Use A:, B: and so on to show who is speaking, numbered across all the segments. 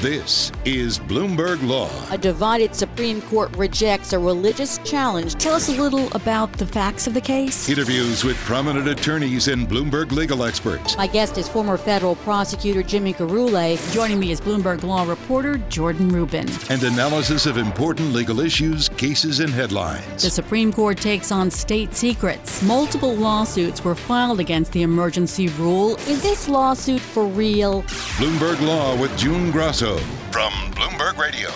A: This is Bloomberg Law.
B: A divided Supreme Court rejects a religious challenge.
C: Tell us a little about the facts of the case.
A: Interviews with prominent attorneys and Bloomberg legal experts.
B: My guest is former federal prosecutor Jimmy Gurulé.
C: Joining me is Bloomberg Law reporter Jordan Rubin.
A: And analysis of important legal issues, cases, and headlines.
C: The Supreme Court takes on state secrets. Multiple lawsuits were filed against the emergency rule.
B: Is this lawsuit for real?
A: Bloomberg Law with June Grosso from Bloomberg Radio.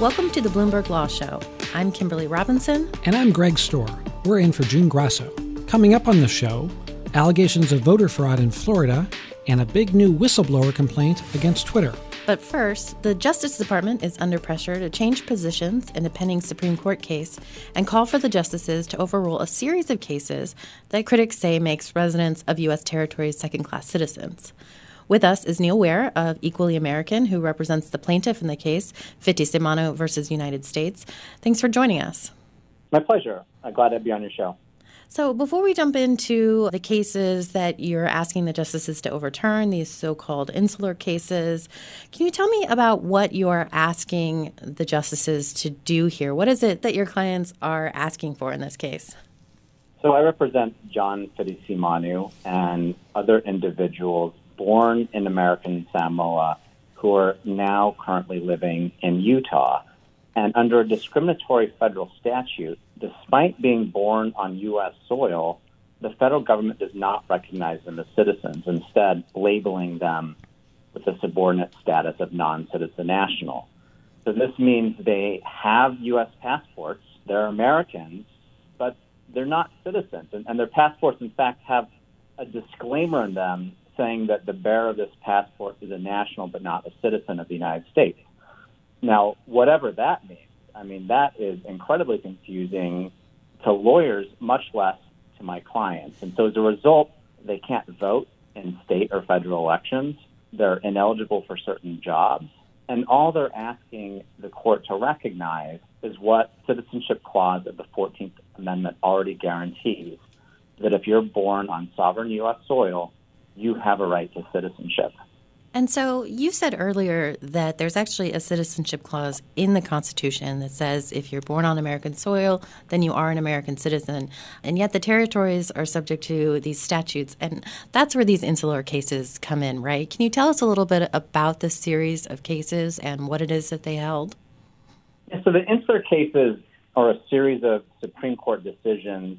D: Welcome to the Bloomberg Law Show. I'm Kimberly Robinson.
E: And I'm Greg Stohr. We're in for June Grosso. Coming up on the show, allegations of voter fraud in Florida and a big new whistleblower complaint against Twitter.
D: But first, the Justice Department is under pressure to change positions in a pending Supreme Court case and call for the justices to overrule a series of cases that critics say makes residents of U.S. territories second class citizens. With us is Neil Weare of Equally American, who represents the plaintiff in the case, Fitisemanu versus United States. Thanks for joining us.
F: My pleasure. I'm glad to be on your show.
D: So, before we jump into the cases that you're asking the justices to overturn, these so called insular cases, can you tell me about what you're asking the justices to do here? What is it that your clients are asking for in this case?
F: So, I represent John Fitisemanu and other individuals born in American Samoa who are now currently living in Utah. And under a discriminatory federal statute, despite being born on U.S. soil, the federal government does not recognize them as citizens, instead, labeling them with the subordinate status of non citizen national. So this means they have U.S. passports, they're Americans, but they're not citizens. And, and their passports, in fact, have a disclaimer in them saying that the bearer of this passport is a national but not a citizen of the United States. Now, whatever that means, I mean, that is incredibly confusing to lawyers, much less to my clients. And so as a result, they can't vote in state or federal elections. They're ineligible for certain jobs. And all they're asking the court to recognize is what Citizenship Clause of the 14th Amendment already guarantees that if you're born on sovereign U.S. soil, you have a right to citizenship.
D: And so you said earlier that there's actually a citizenship clause in the Constitution that says if you're born on American soil, then you are an American citizen. And yet the territories are subject to these statutes. And that's where these insular cases come in, right? Can you tell us a little bit about this series of cases and what it is that they held?
F: Yeah, so the insular cases are a series of Supreme Court decisions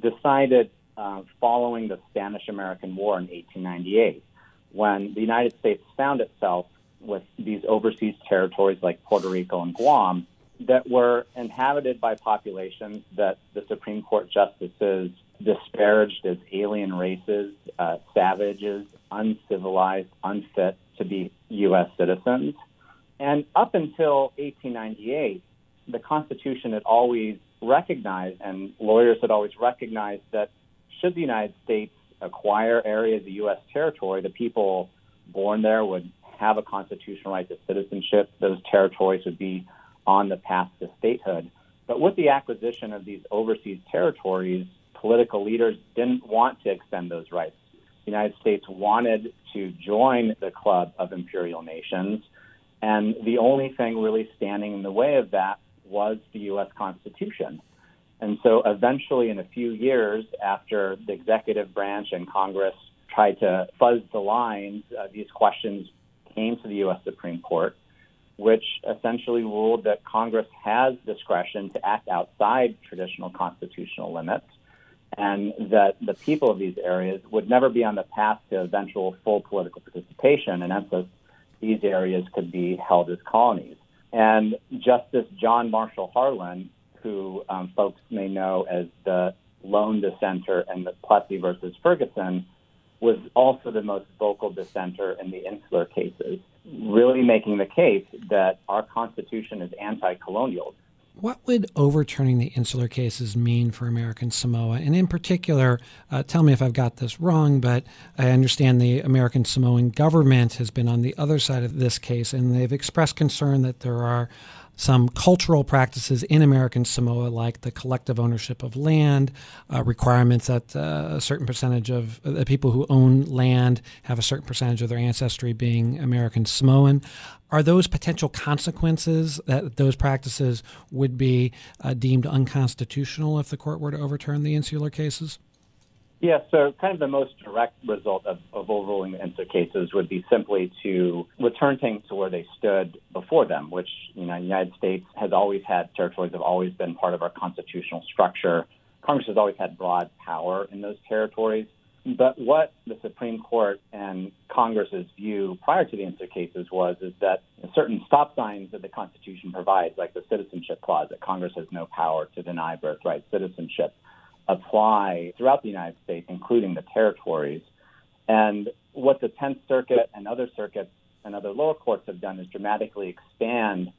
F: decided uh, following the Spanish American War in 1898, when the United States found itself with these overseas territories like Puerto Rico and Guam that were inhabited by populations that the Supreme Court justices disparaged as alien races, uh, savages, uncivilized, unfit to be U.S. citizens. And up until 1898, the Constitution had always recognized, and lawyers had always recognized, that should the United States acquire areas of U.S. territory, the people born there would have a constitutional right to citizenship. Those territories would be on the path to statehood. But with the acquisition of these overseas territories political leaders didn't want to extend those rights. The United States wanted to join the club of imperial nations, and the only thing really standing in the way of that was the U.S. Constitution. And so eventually, in a few years after the executive branch and Congress tried to fuzz the lines, uh, these questions came to the U.S. Supreme Court, which essentially ruled that Congress has discretion to act outside traditional constitutional limits and that the people of these areas would never be on the path to eventual full political participation. And essence, these areas could be held as colonies. And Justice John Marshall Harlan, who um, folks may know as the lone dissenter in the Plessy versus Ferguson, was also the most vocal dissenter in the insular cases, really making the case that our Constitution is anti colonial.
E: What would overturning the insular cases mean for American Samoa? And in particular, uh, tell me if I've got this wrong, but I understand the American Samoan government has been on the other side of this case, and they've expressed concern that there are some cultural practices in American Samoa, like the collective ownership of land, uh, requirements that uh, a certain percentage of uh, the people who own land have a certain percentage of their ancestry being American Samoan. Are those potential consequences that those practices would be uh, deemed unconstitutional if the court were to overturn the insular cases?
F: Yeah, so kind of the most direct result of, of overruling the insular cases would be simply to return things to where they stood before them, which, you know, the United States has always had, territories have always been part of our constitutional structure. Congress has always had broad power in those territories. But what the Supreme Court and Congress's view prior to the insular cases was is that certain stop signs that the Constitution provides, like the Citizenship Clause, that Congress has no power to deny birthright citizenship, apply throughout the United States, including the territories. And what the Tenth Circuit and other circuits and other lower courts have done is dramatically expand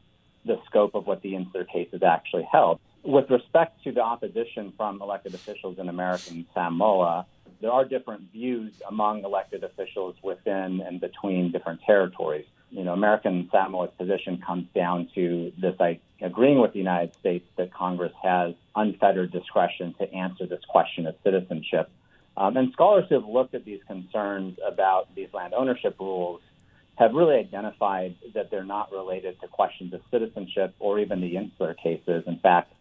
F: the scope of what the insular cases actually held. With respect to the opposition from elected officials in American Samoa, there are different views among elected officials within and between different territories you know, American Samoa's position comes down to this like, agreeing with the United States that Congress has unfettered discretion to answer this question of citizenship. Um, and scholars who have looked at these concerns about these land ownership rules have really identified that they're not related to questions of citizenship or even the insular cases. In fact,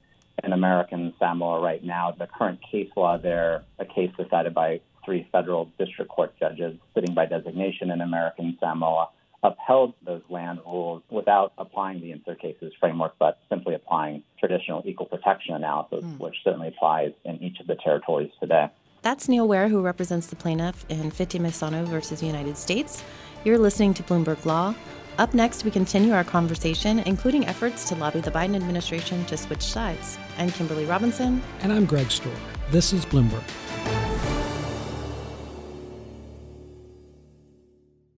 F: in American Samoa right now, the current case law there, a case decided by three federal district court judges sitting by designation in American Samoa, upheld those land rules without applying the insular cases framework, but simply applying traditional equal protection analysis, mm. which certainly applies in each of the territories today.
D: That's Neil Weare, who represents the plaintiff in Fitisemanu versus United States. You're listening to Bloomberg Law. Up next, we continue our conversation, including efforts to lobby the Biden administration to switch sides. I'm Kimberly Robinson.
E: And I'm Greg Stohr. This is Bloomberg.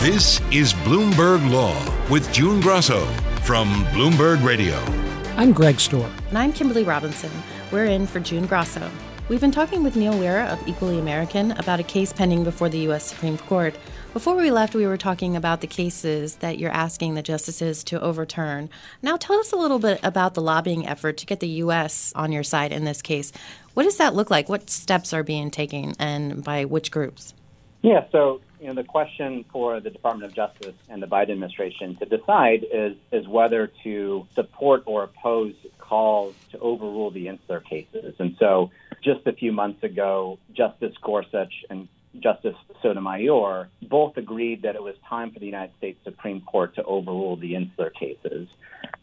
A: This is Bloomberg Law with June Grosso from Bloomberg Radio.
E: I'm Greg Stohr.
D: And I'm Kimberly Robinson. We're in for June Grosso. We've been talking with Neil Weare of Equally American about a case pending before the U.S. Supreme Court. Before we left, we were talking about the cases that you're asking the justices to overturn. Now, tell us a little bit about the lobbying effort to get the U.S. on your side in this case. What does that look like? What steps are being taken and by which groups?
F: Yeah, so you know the question for the Department of Justice and the Biden administration to decide is is whether to support or oppose calls to overrule the insular cases. And so, just a few months ago, Justice Gorsuch and Justice Sotomayor both agreed that it was time for the United States Supreme Court to overrule the insular cases.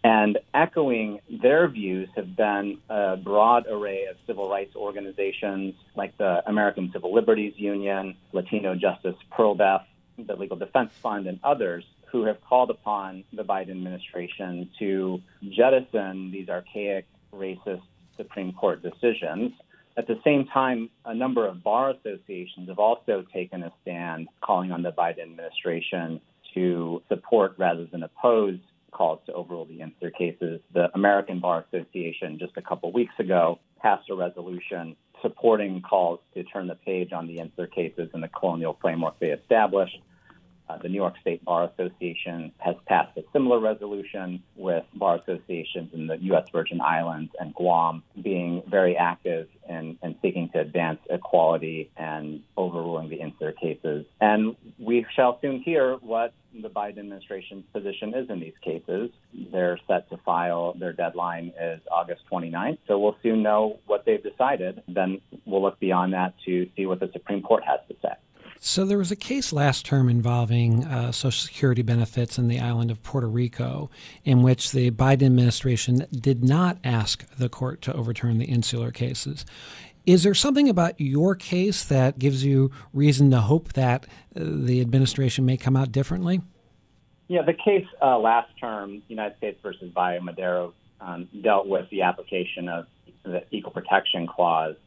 F: And echoing their views have been a broad array of civil rights organizations like the American Civil Liberties Union, Latino Justice ProDef, the Legal Defense Fund, and others who have called upon the Biden administration to jettison these archaic, racist Supreme Court decisions at the same time, a number of bar associations have also taken a stand calling on the Biden administration to support rather than oppose calls to overrule the insular cases. The American Bar Association just a couple weeks ago passed a resolution supporting calls to turn the page on the insular cases and the colonial framework they established. Uh, the New York State Bar Association has passed a similar resolution with bar associations in the U.S. Virgin Islands and Guam being very active in, in seeking to advance equality and overruling the insular cases. And we shall soon hear what the Biden administration's position is in these cases. They're set to file, their deadline is August 29th. So we'll soon know what they've decided. Then we'll look beyond that to see what the Supreme Court has to say.
E: So there was a case last term involving uh, Social Security benefits in the island of Puerto Rico, in which the Biden administration did not ask the court to overturn the insular cases. Is there something about your case that gives you reason to hope that uh, the administration may come out differently?
F: Yeah, the case uh, last term, United States versus Vaello Madero, um, dealt with the application of the Equal Protection Clause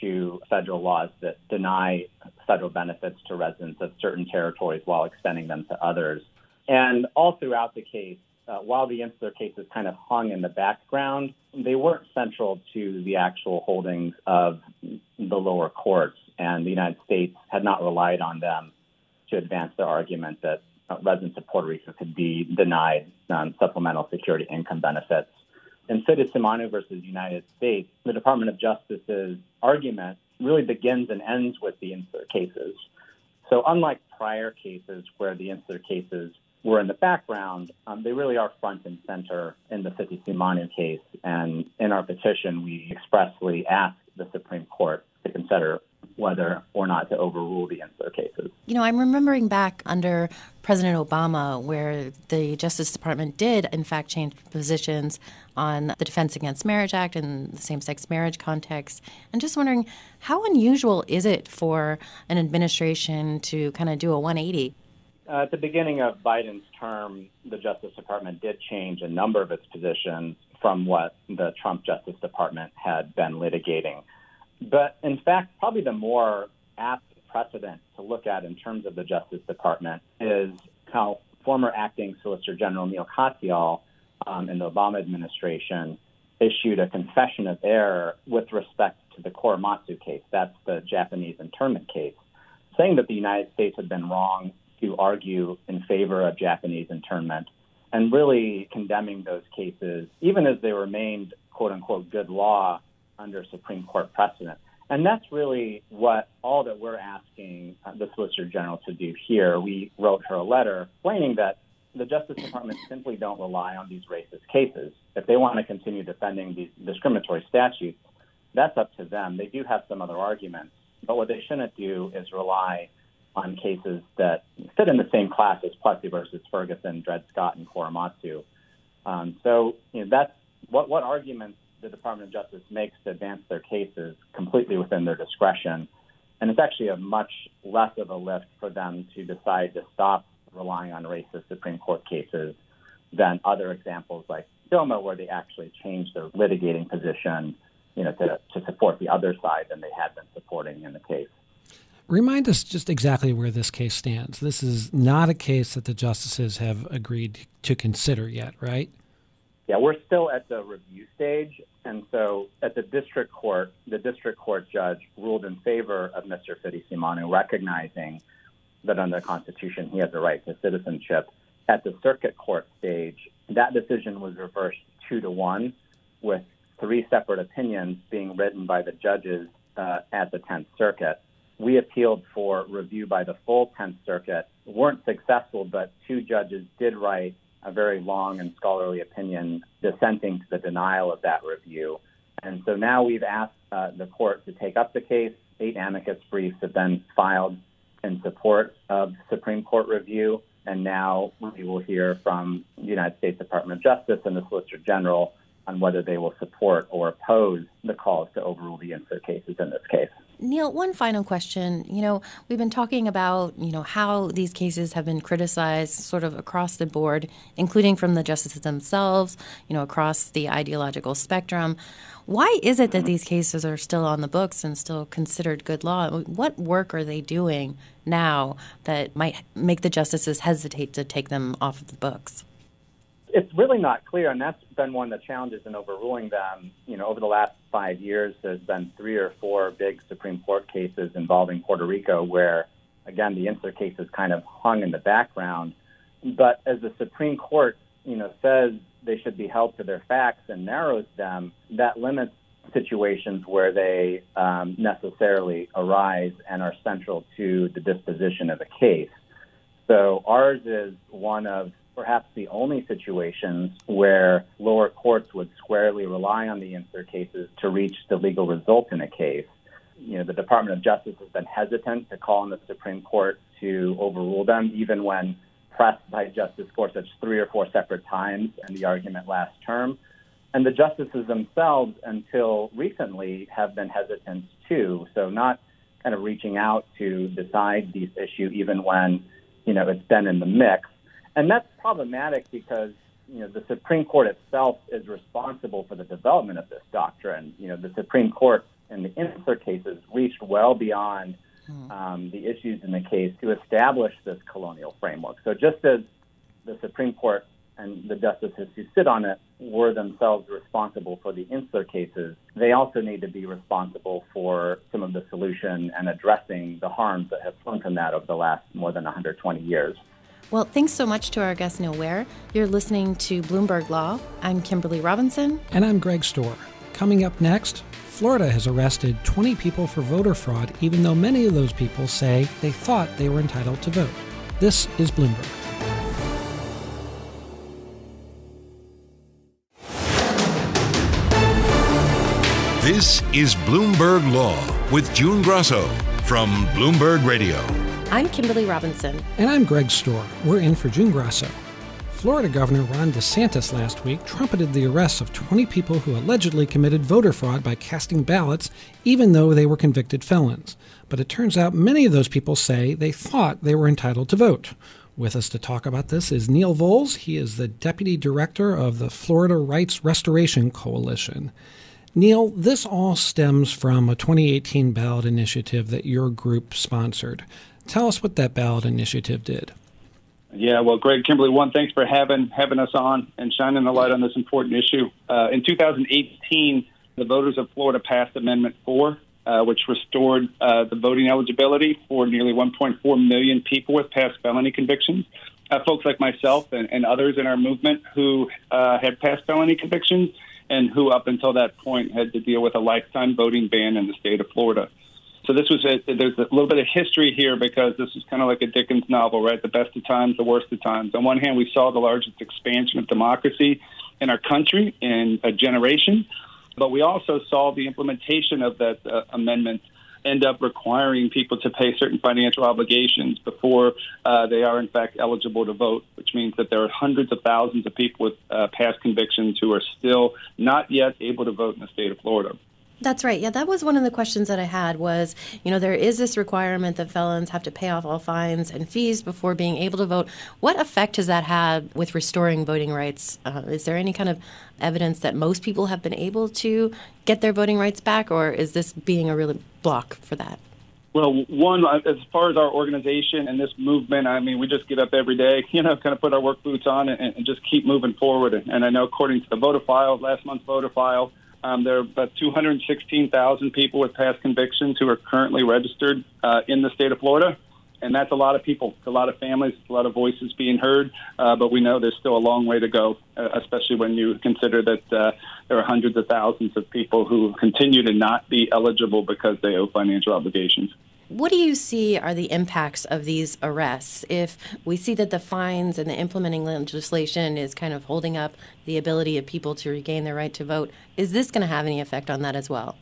F: to federal laws that deny federal benefits to residents of certain territories while extending them to others. And all throughout the case, uh, while the insular cases kind of hung in the background, they weren't central to the actual holdings of the lower courts, and the United States had not relied on them to advance their argument that uh, residents of Puerto Rico could be denied um, supplemental security income benefits in Fitisemanu versus United States, the Department of Justice's argument really begins and ends with the insular cases. So, unlike prior cases where the insular cases were in the background, um, they really are front and center in the Fitisemanu case. And in our petition, we expressly asked the Supreme Court to consider whether or not to overrule the insular cases.
D: You know, I'm remembering back under President Obama where the Justice Department did, in fact, change positions on the Defense Against Marriage Act and the same sex marriage context. And just wondering, how unusual is it for an administration to kind of do a 180?
F: Uh, at the beginning of Biden's term, the Justice Department did change a number of its positions from what the Trump Justice Department had been litigating. But in fact, probably the more apt precedent to look at in terms of the Justice Department is how former acting Solicitor General Neil Katyal um, in the Obama administration issued a confession of error with respect to the Korematsu case. That's the Japanese internment case, saying that the United States had been wrong to argue in favor of Japanese internment and really condemning those cases, even as they remained, quote unquote, good law under Supreme Court precedent. And that's really what all that we're asking uh, the Solicitor General to do here. We wrote her a letter explaining that the Justice Department simply don't rely on these racist cases. If they want to continue defending these discriminatory statutes, that's up to them. They do have some other arguments, but what they shouldn't do is rely on cases that fit in the same class as Plessy versus Ferguson, Dred Scott, and Korematsu. Um, so you know, that's what what arguments the Department of Justice makes to advance their cases completely within their discretion. And it's actually a much less of a lift for them to decide to stop relying on racist Supreme Court cases than other examples like DOMA, where they actually changed their litigating position, you know, to, to support the other side than they had been supporting in the case.
E: Remind us just exactly where this case stands. This is not a case that the justices have agreed to consider yet, right?
F: Yeah, we're still at the review stage. And so at the district court, the district court judge ruled in favor of Mr. Fitisemanu, recognizing that under the Constitution he has a right to citizenship. At the circuit court stage, that decision was reversed two to one, with three separate opinions being written by the judges uh, at the 10th Circuit we appealed for review by the full 10th Circuit, weren't successful, but two judges did write a very long and scholarly opinion dissenting to the denial of that review. And so now we've asked uh, the court to take up the case. Eight amicus briefs have been filed in support of Supreme Court review. And now we will hear from the United States Department of Justice and the Solicitor General on whether they will support or oppose the calls to overrule the insular cases in this case.
D: Neil, one final question. You know, we've been talking about, you know, how these cases have been criticized sort of across the board, including from the justices themselves, you know, across the ideological spectrum. Why is it that these cases are still on the books and still considered good law? What work are they doing now that might make the justices hesitate to take them off of the books?
F: It's really not clear, and that's been one of the challenges in overruling them. You know, over the last five years, there's been three or four big Supreme Court cases involving Puerto Rico where, again, the insular cases kind of hung in the background. But as the Supreme Court, you know, says they should be held to their facts and narrows them, that limits situations where they um, necessarily arise and are central to the disposition of a case. So ours is one of perhaps the only situations where lower courts would squarely rely on the insular cases to reach the legal result in a case. You know, the Department of Justice has been hesitant to call on the Supreme Court to overrule them, even when pressed by Justice Gorsuch three or four separate times in the argument last term. And the justices themselves, until recently, have been hesitant too. So, not kind of reaching out to decide these issues, even when you know it's been in the mix. And that's problematic because you know the Supreme Court itself is responsible for the development of this doctrine. You know, the Supreme Court in the insular cases reached well beyond hmm. um, the issues in the case to establish this colonial framework. So just as the Supreme Court and the justices who sit on it were themselves responsible for the insular cases, they also need to be responsible for some of the solution and addressing the harms that have flown from that over the last more than 120 years.
D: Well, thanks so much to our guest, Neil Weare. You're listening to Bloomberg Law. I'm Kimberly Robinson.
E: And I'm Greg Stohr. Coming up next, Florida has arrested 20 people for voter fraud, even though many of those people say they thought they were entitled to vote. This is Bloomberg.
A: This is Bloomberg Law with June Grosso from Bloomberg Radio.
D: I'm Kimberly Robinson.
E: And I'm Greg Stohr. We're in for June Grosso. Florida Governor Ron DeSantis last week trumpeted the arrests of 20 people who allegedly committed voter fraud by casting ballots, even though they were convicted felons. But it turns out many of those people say they thought they were entitled to vote. With us to talk about this is Neil Volz. He is the Deputy Director of the Florida Rights Restoration Coalition. Neil, this all stems from a 2018 ballot initiative that your group sponsored. Tell us what that ballot initiative did.
G: Yeah, well, Greg Kimberly, one, thanks for having having us on and shining the light on this important issue. Uh, in 2018, the voters of Florida passed Amendment 4, uh, which restored uh, the voting eligibility for nearly 1.4 million people with past felony convictions. Uh, folks like myself and, and, others in our movement who uh, had past felony convictions and who, up until that point, had to deal with a lifetime voting ban in the state of Florida. So this was a, there's a little bit of history here because this is kind of like a Dickens novel, right? The best of times, the worst of times. On one hand, we saw the largest expansion of democracy in our country in a generation, but we also saw the implementation of that uh, amendment end up requiring people to pay certain financial obligations before uh, they are in fact eligible to vote, which means that there are hundreds of thousands of people with uh, past convictions who are still not yet able to vote in the state of Florida.
D: That's right. Yeah, that was one of the questions that I had was, you know, there is this requirement that felons have to pay off all fines and fees before being able to vote. What effect has that had with restoring voting rights? Uh, is there any kind of evidence that most people have been able to get their voting rights back, or is this being a real block for that?
G: Well, one, as far as our organization and this movement, I mean, we just get up every day, you know, kind of put our work boots on and, and just keep moving forward. And I know, according to the voter file, last month's voter file, um, there are about 216,000 people with past convictions who are currently registered uh, in the state of Florida. And that's a lot of people, a lot of families, a lot of voices being heard. Uh, but we know there's still a long way to go, uh, especially when you consider that uh, there are hundreds of thousands of people who continue to not be eligible because they owe financial obligations.
D: What do you see are the impacts of these arrests if we see that the fines and the implementing legislation is kind of holding up the ability of people to regain their right to vote? Is this going to have any effect on that as well?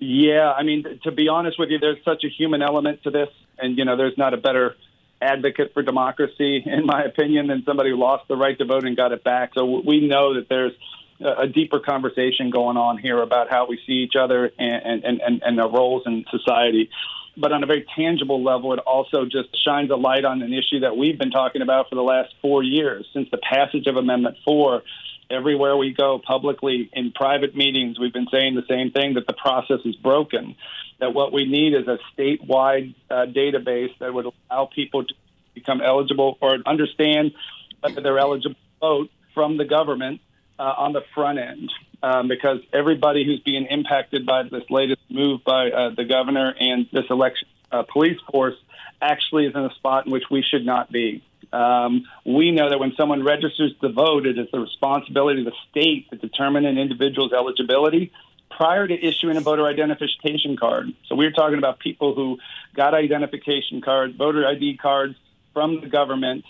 G: Yeah, I mean, to be honest with you, there's such a human element to this, and you know, there's not a better advocate for democracy, in my opinion, than somebody who lost the right to vote and got it back. So we know that there's a deeper conversation going on here about how we see each other and and and, and our roles in society but on a very tangible level, it also just shines a light on an issue that we've been talking about for the last four years since the passage of Amendment 4. Everywhere we go publicly in private meetings, we've been saying the same thing that the process is broken. That what we need is a statewide uh, database that would allow people to become eligible or understand whether they're eligible to vote from the government uh, on the front end um, because everybody who's being impacted by this latest move by uh, the governor and this election uh, police force actually is in a spot in which we should not be. Um, we know that when someone registers to vote, it is the responsibility of the state to determine an individual's eligibility prior to issuing a voter identification card. So we're talking about people who got identification cards, voter ID cards from the government,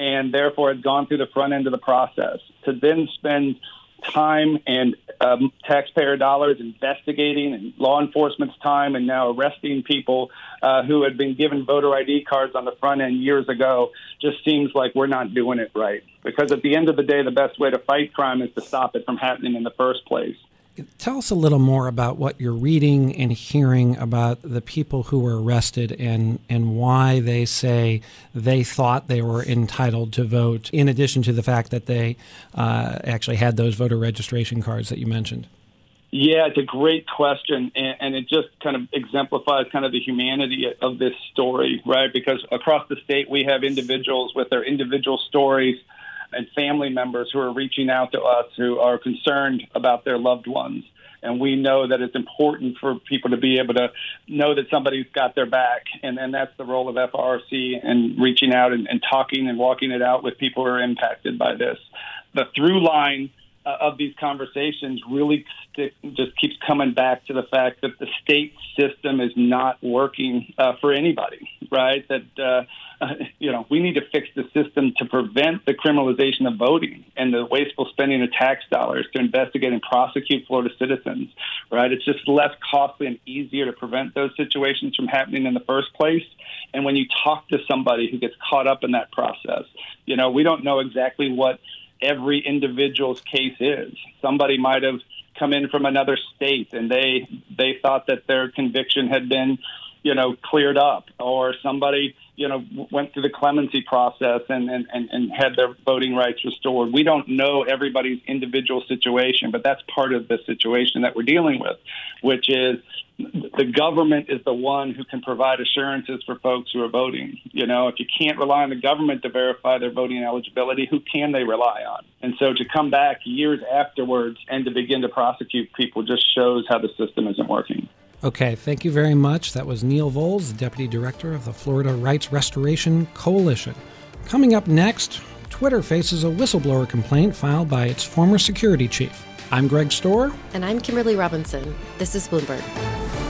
G: and therefore had gone through the front end of the process to then spend time and um, taxpayer dollars investigating and law enforcement's time and now arresting people uh, who had been given voter ID cards on the front end years ago just seems like we're not doing it right. Because at the end of the day, the best way to fight crime is to stop it from happening in the first place.
E: Tell us a little more about what you're reading and hearing about the people who were arrested and, and why they say they thought they were entitled to vote, in addition to the fact that they uh, actually had those voter registration cards that you mentioned.
G: Yeah, it's a great question, and, and, it just kind of exemplifies kind of the humanity of this story, right? Because across the state, we have individuals with their individual stories and family members who are reaching out to us who are concerned about their loved ones. And we know that it's important for people to be able to know that somebody's got their back. And, and that's the role of FRC and reaching out and, and talking and walking it out with people who are impacted by this. The through line uh, of these conversations really stick, just keeps coming back to the fact that the state system is not working uh, for anybody, right? That, uh, uh, you know, we need to fix the system to prevent the criminalization of voting and the wasteful spending of tax dollars to investigate and prosecute Florida citizens, right? It's just less costly and easier to prevent those situations from happening in the first place. And when you talk to somebody who gets caught up in that process, you know, we don't know exactly what every individual's case is. Somebody might have come in from another state and they they thought that their conviction had been, you know, cleared up, or somebody you know went through the clemency process and, and, and, and had their voting rights restored. We don't know everybody's individual situation, but that's part of the situation that we're dealing with, which is the government is the one who can provide assurances for folks who are voting. You know, if you can't rely on the government to verify their voting eligibility, who can they rely on? And so to come back years afterwards and to begin to prosecute people just shows how the system isn't working.
E: Okay, thank you very much. That was Neil Volz, Deputy Director of the Florida Rights Restoration Coalition. Coming up next, Twitter faces a whistleblower complaint filed by its former security chief. I'm Greg Stohr.
D: And I'm Kimberly Robinson. This is Bloomberg.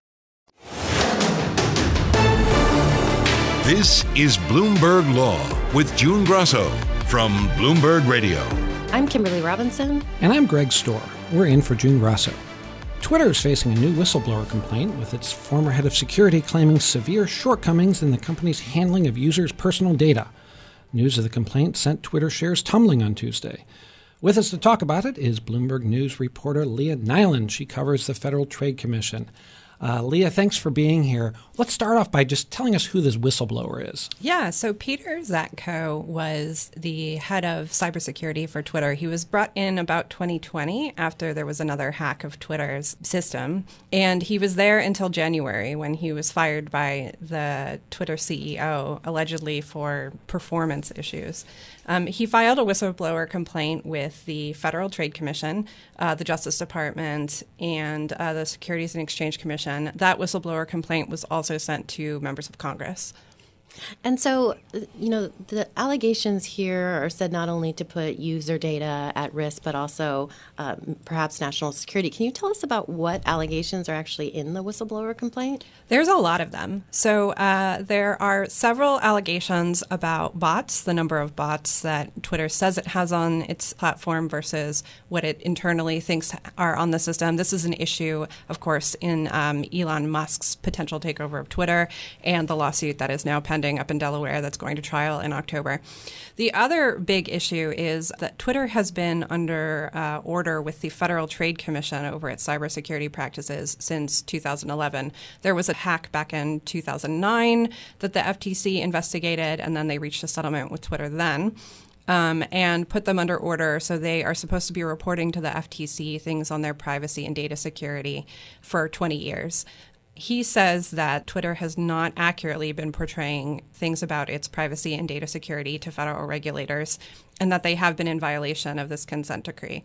A: This is Bloomberg Law with June Grosso from Bloomberg Radio.
D: I'm Kimberly Robinson.
E: And I'm Greg Stohr. We're in for June Grosso. Twitter is facing a new whistleblower complaint with its former head of security claiming severe shortcomings in the company's handling of users' personal data. News of the complaint sent Twitter shares tumbling on Tuesday. With us to talk about it is Bloomberg News reporter Leah Nylen. She covers the Federal Trade Commission. Uh, Leah, thanks for being here. Let's start off by just telling us who this whistleblower is.
H: Yeah, so Peter Zatko was the head of cybersecurity for Twitter. He was brought in about 2020 after there was another hack of Twitter's system. And he was there until January when he was fired by the Twitter CEO, allegedly for performance issues. Um, he filed a whistleblower complaint with the Federal Trade Commission, uh, the Justice Department, and uh, the Securities and Exchange Commission. That whistleblower complaint was also sent to members of Congress.
D: And so, you know, the allegations here are said not only to put user data at risk, but also um, perhaps national security. Can you tell us about what allegations are actually in the whistleblower complaint?
H: There's a lot of them. So, uh, there are several allegations about bots, the number of bots that Twitter says it has on its platform versus what it internally thinks are on the system. This is an issue, of course, in um, Elon Musk's potential takeover of Twitter and the lawsuit that is now pending up in Delaware that's going to trial in October. The other big issue is that Twitter has been under uh, order with the Federal Trade Commission over its cybersecurity practices since 2011. There was a hack back in 2009 that the FTC investigated, and then they reached a settlement with Twitter then. Um, and put them under order. So they are supposed to be reporting to the FTC things on their privacy and data security for 20 years he says that Twitter has not accurately been portraying things about its privacy and data security to federal regulators, and that they have been in violation of this consent decree.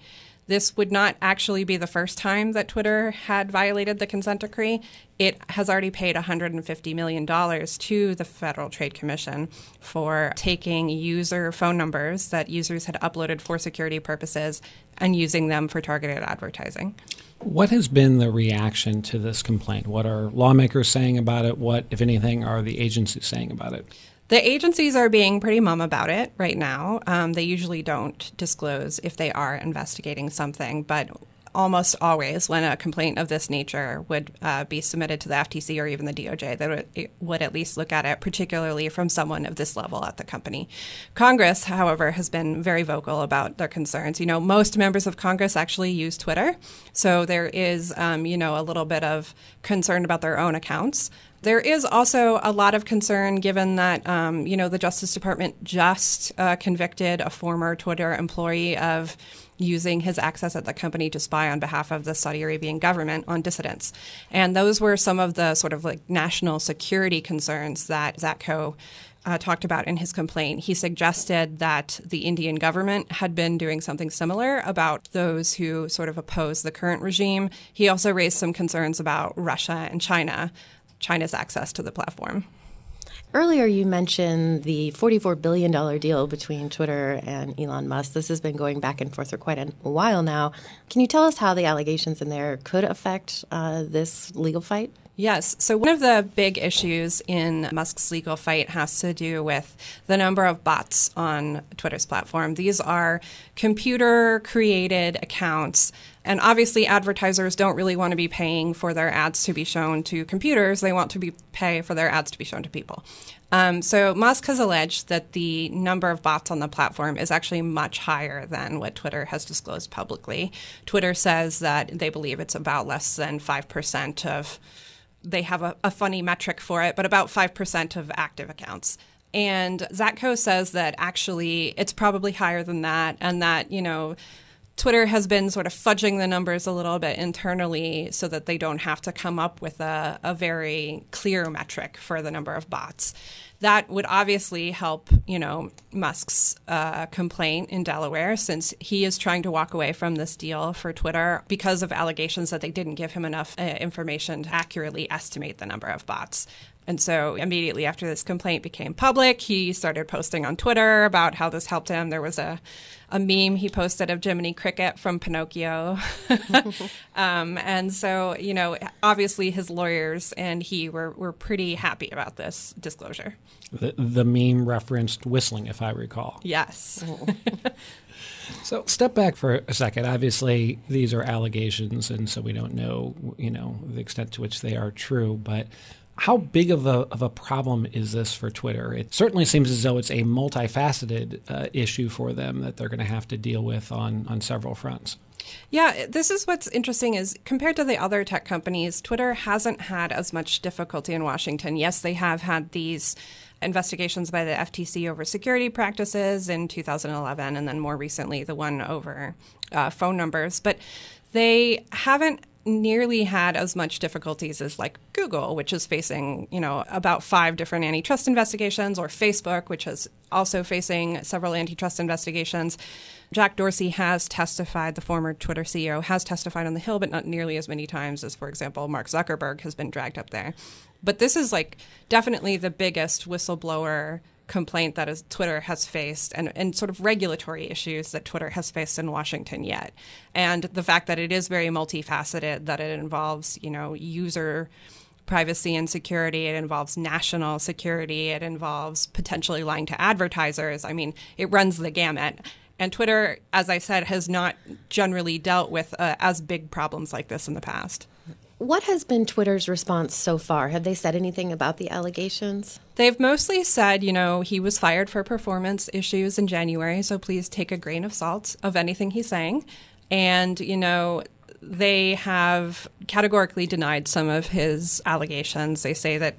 H: This would not actually be the first time that Twitter had violated the consent decree. It has already paid $150 million to the Federal Trade Commission for taking user phone numbers that users had uploaded for security purposes and using them for targeted advertising.
E: What has been the reaction to this complaint? What are lawmakers saying about it? What, if anything, are the agencies saying about it?
H: The agencies are being pretty mum about it right now. Um, they usually don't disclose if they are investigating something, but almost always when a complaint of this nature would uh, be submitted to the FTC or even the DOJ, they would, would, at least look at it, particularly from someone of this level at the company. Congress, however, has been very vocal about their concerns. You know, most members of Congress actually use Twitter, so there is, um, you know, a little bit of concern about their own accounts. There is also a lot of concern given that, um, you know, the Justice Department just uh, convicted a former Twitter employee of using his access at the company to spy on behalf of the Saudi Arabian government on dissidents. And those were some of the sort of like national security concerns that Zatko uh, talked about in his complaint. He suggested that the Indian government had been doing something similar about those who sort of oppose the current regime. He also raised some concerns about Russia and China China's access to the platform.
D: Earlier, you mentioned the $44 billion deal between Twitter and Elon Musk. This has been going back and forth for quite a while now. Can you tell us how the allegations in there could affect uh, this legal fight?
H: Yes. So, one of the big issues in Musk's legal fight has to do with the number of bots on Twitter's platform. These are computer created accounts. And obviously, advertisers don't really want to be paying for their ads to be shown to computers. They want to be pay for their ads to be shown to people. Um, so Musk has alleged that the number of bots on the platform is actually much higher than what Twitter has disclosed publicly. Twitter says that they believe it's about less than five percent of they have a, a funny metric for it, but about 5% of active accounts. And Zatko says that actually it's probably higher than that, and that, you know, Twitter has been sort of fudging the numbers a little bit internally so that they don't have to come up with a, a very clear metric for the number of bots that would obviously help, you know, Musk's uh, complaint in Delaware, since he is trying to walk away from this deal for Twitter because of allegations that they didn't give him enough uh, information to accurately estimate the number of bots. And so immediately after this complaint became public, he started posting on Twitter about how this helped him. There was a, a meme he posted of Jiminy Cricket from Pinocchio. um, and so, you know, obviously his lawyers and he were, were pretty happy about this disclosure.
E: The, the meme referenced whistling, if I recall.
H: Yes.
E: So step back for a second. Obviously, these are allegations, and so we don't know, you know, the extent to which they are true. But how big of a, of a problem is this for Twitter? It certainly seems as though it's a multifaceted uh, issue for them that they're going to have to deal with on, on several fronts.
H: Yeah, this is what's interesting is compared to the other tech companies, Twitter hasn't had as much difficulty in Washington. Yes, they have had these investigations by the FTC over security practices in 2011, and then more recently, the one over uh, phone numbers. But they haven't nearly had as much difficulties as like Google, which is facing, you know, about five different antitrust investigations, or Facebook, which is also facing several antitrust investigations. Jack Dorsey has testified, the former Twitter CEO has testified on the Hill, but not nearly as many times as, for example, Mark Zuckerberg has been dragged up there. But this is like definitely the biggest whistleblower complaint that is, Twitter has faced and, and sort of regulatory issues that Twitter has faced in Washington yet. And the fact that it is very multifaceted, that it involves, you know, user privacy and security, it involves national security, it involves potentially lying to advertisers. I mean, it runs the gamut. And Twitter, as I said, has not generally dealt with uh, as big problems like this in the past.
D: What has been Twitter's response so far? Have they said anything about the allegations?
H: They've mostly said, you know, he was fired for performance issues in January, so please take a grain of salt of anything he's saying. And, you know, they have categorically denied some of his allegations. They say that,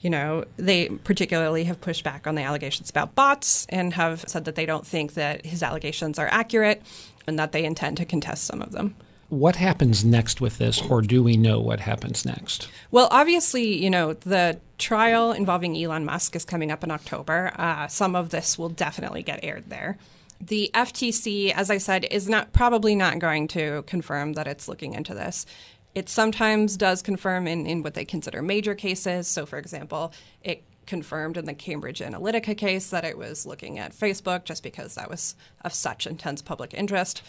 H: you know, they particularly have pushed back on the allegations about bots and have said that they don't think that his allegations are accurate and that they intend to contest some of them.
E: What happens next with this, or do we know what happens next?
H: Well, obviously, you know, the trial involving Elon Musk is coming up in October. Uh, some of this will definitely get aired there. The FTC, as I said, is not probably not going to confirm that it's looking into this. It sometimes does confirm in, in what they consider major cases. So, for example, it confirmed in the Cambridge Analytica case that it was looking at Facebook just because that was of such intense public interest.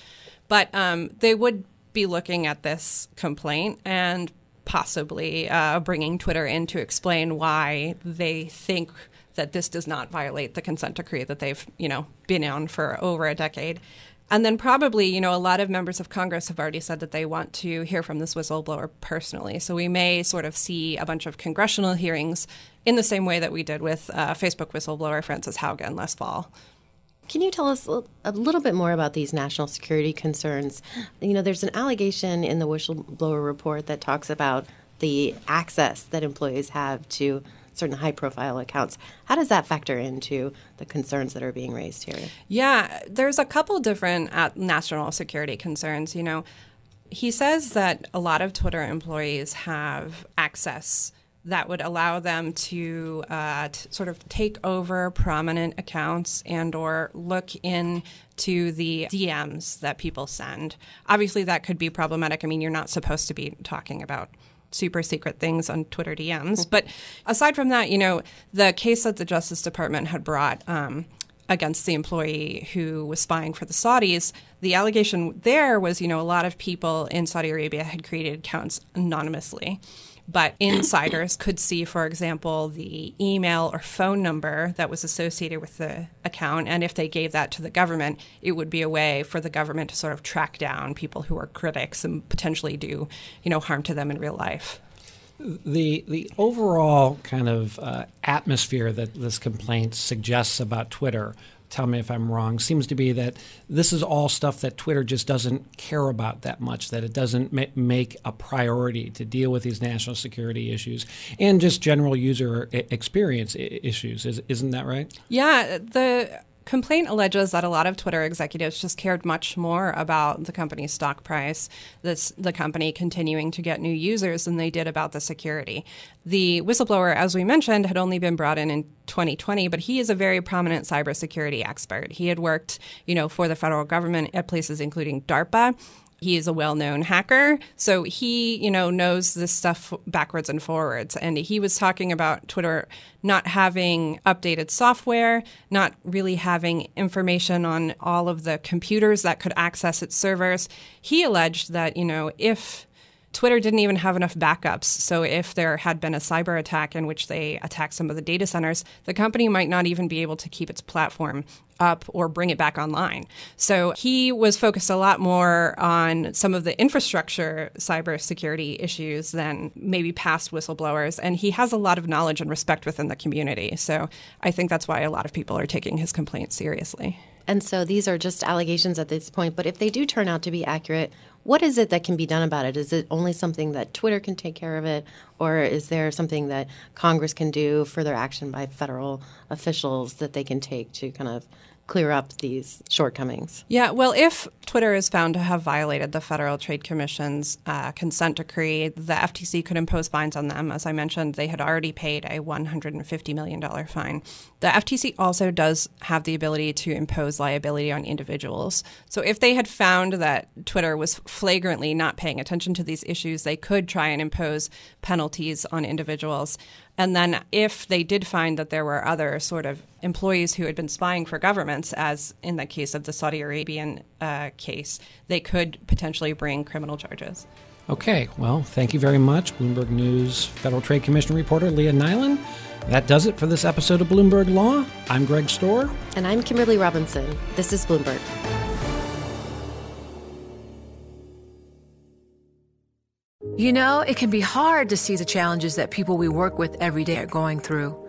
H: But um, they would be looking at this complaint and possibly uh, bringing Twitter in to explain why they think that this does not violate the consent decree that they've, you know, been on for over a decade. And then probably, you know, a lot of members of Congress have already said that they want to hear from this whistleblower personally. So we may sort of see a bunch of congressional hearings in the same way that we did with uh, Facebook whistleblower Frances Haugen last fall.
D: Can you tell us a little bit more about these national security concerns? You know, there's an allegation in the whistleblower report that talks about the access that employees have to certain high profile accounts. How does that factor into the concerns that are being raised here?
H: Yeah, there's a couple different uh, national security concerns. You know, he says that a lot of Twitter employees have access that would allow them to, uh, sort of take over prominent accounts and or look into the DMs that people send. Obviously, that could be problematic. I mean, you're not supposed to be talking about super secret things on Twitter DMs. but aside from that, you know, the case that the Justice Department had brought um, against the employee who was spying for the Saudis, the allegation there was, you know, a lot of people in Saudi Arabia had created accounts anonymously. But insiders could see, for example, the email or phone number that was associated with the account. And if they gave that to the government, it would be a way for the government to sort of track down people who are critics and potentially do, you know, harm to them in real life
E: the the overall kind of uh, atmosphere that this complaint suggests about Twitter tell me if I'm wrong, seems to be that this is all stuff that Twitter just doesn't care about that much, that it doesn't ma- make a priority to deal with these national security issues and just general user experience I- issues. Is, isn't that right?
H: Yeah. The complaint alleges that a lot of Twitter executives just cared much more about the company's stock price, this, the company continuing to get new users, than they did about the security. The whistleblower, as we mentioned, had only been brought in in 2020, but he is a very prominent cybersecurity expert. He had worked, you know, for the federal government at places including DARPA he is a well-known hacker, so he, you know, knows this stuff backwards and forwards. And he was talking about Twitter not having updated software, not really having information on all of the computers that could access its servers. He alleged that, you know, if Twitter didn't even have enough backups. So if there had been a cyber attack in which they attacked some of the data centers, the company might not even be able to keep its platform up or bring it back online. So he was focused a lot more on some of the infrastructure cybersecurity issues than maybe past whistleblowers. And he has a lot of knowledge and respect within the community. So I think that's why a lot of people are taking his complaints seriously.
D: And so these are just allegations at this point. But if they do turn out to be accurate, what is it that can be done about it? Is it only something that Twitter can take care of it, or is there something that Congress can do, further action by federal officials that they can take to kind of clear up these shortcomings.
H: Yeah, well, if Twitter is found to have violated the Federal Trade Commission's uh, consent decree, the FTC could impose fines on them. As I mentioned, they had already paid a $150 million fine. The FTC also does have the ability to impose liability on individuals. So if they had found that Twitter was flagrantly not paying attention to these issues, they could try and impose penalties on individuals. And then, if they did find that there were other sort of employees who had been spying for governments, as in the case of the Saudi Arabian uh, case, they could potentially bring criminal charges.
E: Okay, well, thank you very much, Bloomberg News Federal Trade Commission reporter Leah Nylen. That does it for this episode of Bloomberg Law. I'm Greg Stohr.
D: And I'm Kimberly Robinson. This is Bloomberg.
I: You know, it can be hard to see the challenges that people we work with every day are going through.